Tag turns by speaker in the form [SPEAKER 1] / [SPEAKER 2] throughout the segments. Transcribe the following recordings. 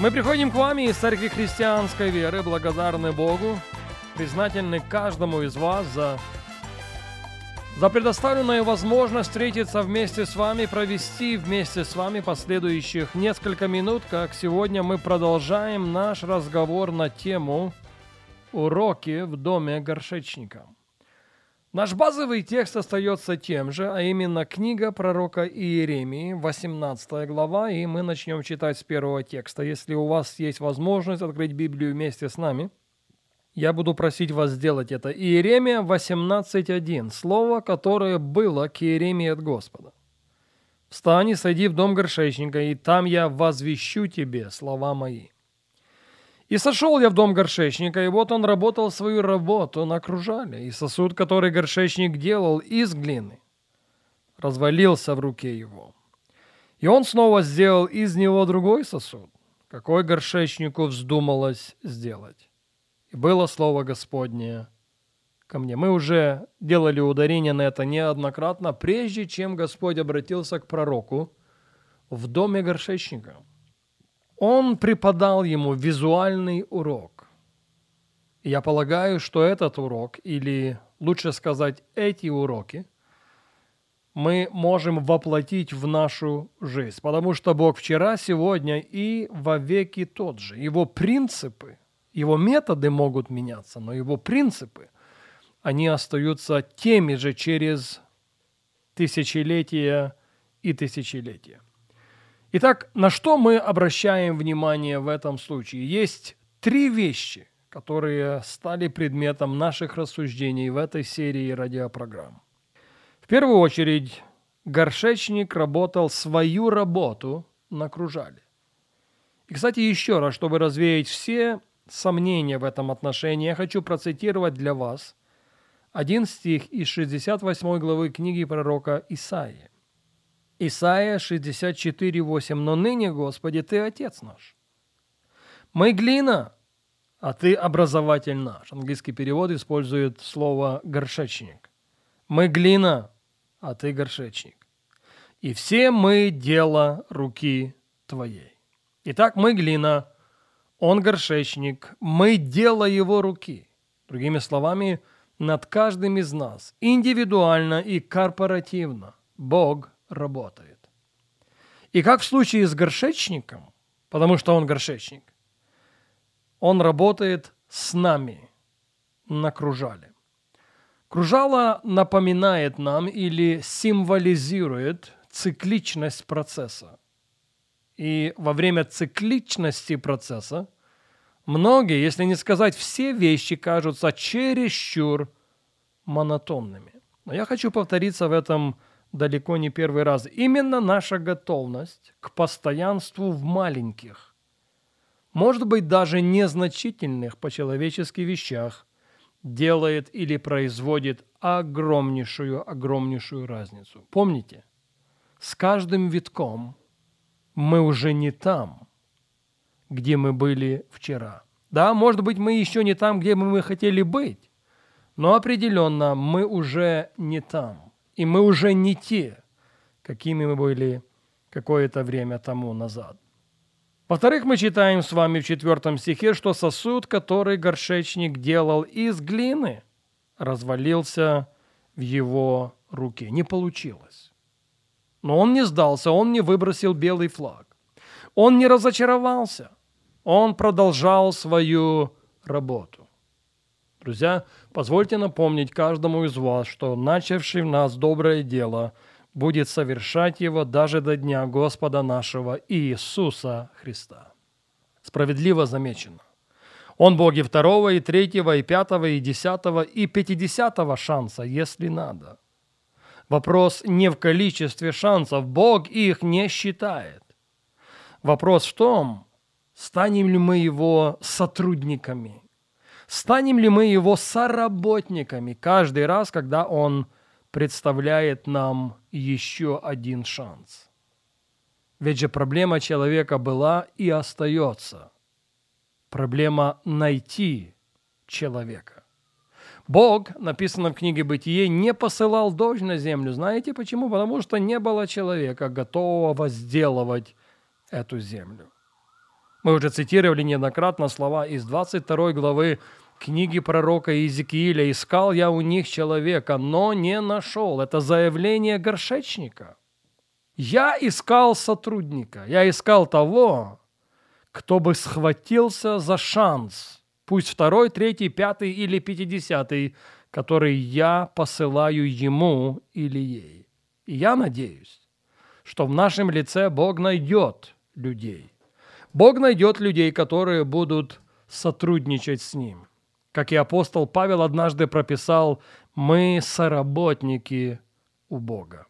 [SPEAKER 1] Мы приходим к вам из Церкви Христианской Веры, благодарны Богу, признательны каждому из вас за, за предоставленную возможность встретиться вместе с вами, провести вместе с вами последующих несколько минут, как сегодня мы продолжаем наш разговор на тему «Уроки в доме горшечника». Наш базовый текст остается тем же, а именно книга пророка Иеремии, 18 глава, и мы начнем читать с первого текста. Если у вас есть возможность открыть Библию вместе с нами, я буду просить вас сделать это. Иеремия 18.1, слово, которое было к Иеремии от Господа. «Встань и сойди в дом горшечника, и там я возвещу тебе слова мои». И сошел я в дом горшечника, и вот он работал свою работу на кружале, и сосуд, который горшечник делал из глины, развалился в руке его. И он снова сделал из него другой сосуд, какой горшечнику вздумалось сделать. И было слово Господнее ко мне. Мы уже делали ударение на это неоднократно, прежде чем Господь обратился к пророку в доме горшечника – он преподал ему визуальный урок. Я полагаю, что этот урок, или лучше сказать, эти уроки, мы можем воплотить в нашу жизнь, потому что Бог вчера, сегодня и во веки тот же. Его принципы, его методы могут меняться, но его принципы, они остаются теми же через тысячелетия и тысячелетия. Итак, на что мы обращаем внимание в этом случае? Есть три вещи, которые стали предметом наших рассуждений в этой серии радиопрограмм. В первую очередь, горшечник работал свою работу на кружале. И, кстати, еще раз, чтобы развеять все сомнения в этом отношении, я хочу процитировать для вас один стих из 68 главы книги пророка Исаии. Исайя 64:8. «Но ныне, Господи, Ты Отец наш. Мы глина, а Ты образователь наш». Английский перевод использует слово «горшечник». Мы глина, а Ты горшечник. И все мы дело руки Твоей. Итак, мы глина, Он горшечник, мы дело Его руки. Другими словами, над каждым из нас, индивидуально и корпоративно, Бог – работает. И как в случае с горшечником, потому что он горшечник, он работает с нами на кружале. Кружало напоминает нам или символизирует цикличность процесса. И во время цикличности процесса многие, если не сказать все вещи, кажутся чересчур монотонными. Но я хочу повториться в этом далеко не первый раз. Именно наша готовность к постоянству в маленьких, может быть, даже незначительных по-человечески вещах, делает или производит огромнейшую, огромнейшую разницу. Помните, с каждым витком мы уже не там, где мы были вчера. Да, может быть, мы еще не там, где мы хотели быть, но определенно мы уже не там и мы уже не те, какими мы были какое-то время тому назад. Во-вторых, мы читаем с вами в четвертом стихе, что сосуд, который горшечник делал из глины, развалился в его руке. Не получилось. Но он не сдался, он не выбросил белый флаг. Он не разочаровался. Он продолжал свою работу. Друзья, позвольте напомнить каждому из вас, что начавший в нас доброе дело будет совершать его даже до дня Господа нашего Иисуса Христа. Справедливо замечено. Он Бог и второго, и третьего, и пятого, и десятого, и пятидесятого шанса, если надо. Вопрос не в количестве шансов, Бог их не считает. Вопрос в том, Станем ли мы его сотрудниками? Станем ли мы его соработниками каждый раз, когда он представляет нам еще один шанс? Ведь же проблема человека была и остается. Проблема найти человека. Бог, написано в книге «Бытие», не посылал дождь на землю. Знаете почему? Потому что не было человека, готового возделывать эту землю. Мы уже цитировали неоднократно слова из 22 главы книги пророка Иезекииля. «Искал я у них человека, но не нашел». Это заявление горшечника. «Я искал сотрудника, я искал того, кто бы схватился за шанс, пусть второй, третий, пятый или пятидесятый, который я посылаю ему или ей. И я надеюсь, что в нашем лице Бог найдет людей. Бог найдет людей, которые будут сотрудничать с Ним. Как и апостол Павел однажды прописал, мы соработники у Бога.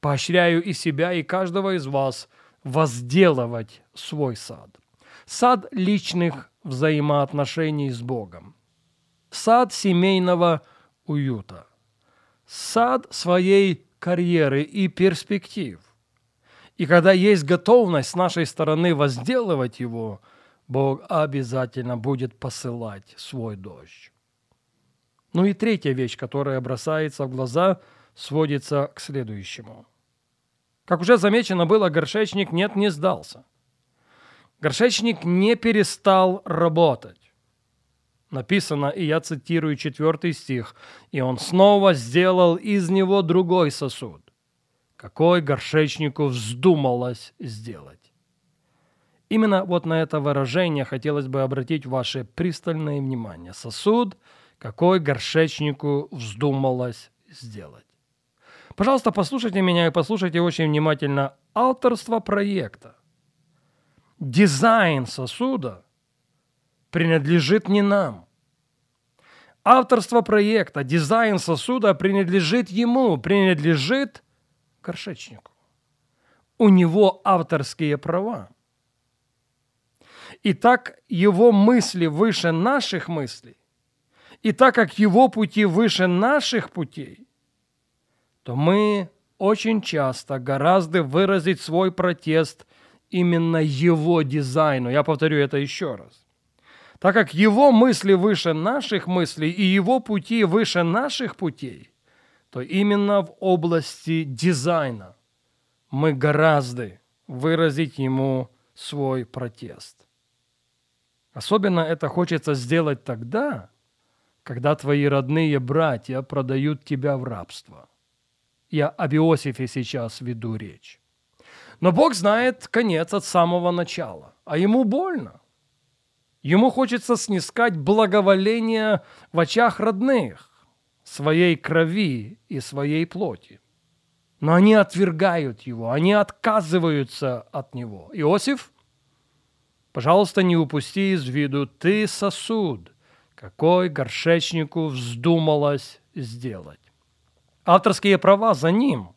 [SPEAKER 1] Поощряю и себя, и каждого из вас возделывать свой сад. Сад личных взаимоотношений с Богом. Сад семейного уюта. Сад своей карьеры и перспектив. И когда есть готовность с нашей стороны возделывать его, Бог обязательно будет посылать свой дождь. Ну и третья вещь, которая бросается в глаза, сводится к следующему. Как уже замечено было, горшечник нет, не сдался. Горшечник не перестал работать. Написано, и я цитирую четвертый стих, «И он снова сделал из него другой сосуд, какой горшечнику вздумалось сделать. Именно вот на это выражение хотелось бы обратить ваше пристальное внимание. Сосуд, какой горшечнику вздумалось сделать. Пожалуйста, послушайте меня и послушайте очень внимательно авторство проекта. Дизайн сосуда принадлежит не нам. Авторство проекта, дизайн сосуда принадлежит ему, принадлежит горшечнику. У него авторские права. И так его мысли выше наших мыслей, и так как его пути выше наших путей, то мы очень часто гораздо выразить свой протест именно его дизайну. Я повторю это еще раз. Так как его мысли выше наших мыслей и его пути выше наших путей, то именно в области дизайна мы гораздо выразить ему свой протест. Особенно это хочется сделать тогда, когда твои родные братья продают тебя в рабство. Я об Иосифе сейчас веду речь. Но Бог знает конец от самого начала, а ему больно. Ему хочется снискать благоволение в очах родных своей крови и своей плоти. Но они отвергают его, они отказываются от него. Иосиф, пожалуйста, не упусти из виду, ты сосуд, какой горшечнику вздумалось сделать. Авторские права за ним.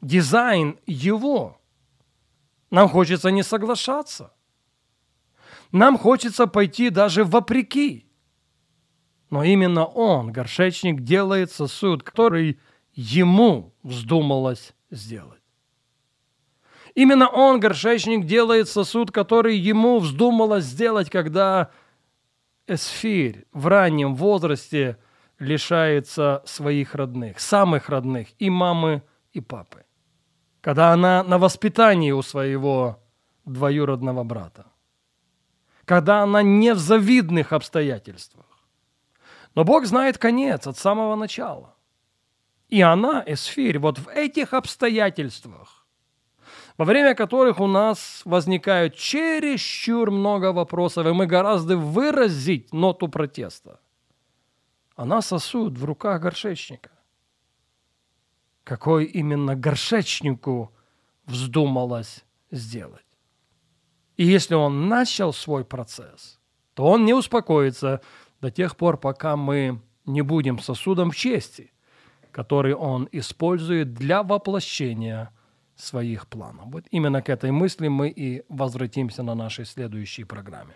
[SPEAKER 1] Дизайн его. Нам хочется не соглашаться. Нам хочется пойти даже вопреки. Но именно он, горшечник, делает сосуд, который ему вздумалось сделать. Именно он, горшечник, делает сосуд, который ему вздумалось сделать, когда Эсфирь в раннем возрасте лишается своих родных, самых родных, и мамы, и папы. Когда она на воспитании у своего двоюродного брата. Когда она не в завидных обстоятельствах. Но Бог знает конец от самого начала. И она, Эсфирь, вот в этих обстоятельствах, во время которых у нас возникают чересчур много вопросов, и мы гораздо выразить ноту протеста. Она сосуд в руках горшечника. Какой именно горшечнику вздумалось сделать. И если он начал свой процесс, то он не успокоится, до тех пор, пока мы не будем сосудом чести, который Он использует для воплощения своих планов. Вот именно к этой мысли мы и возвратимся на нашей следующей программе.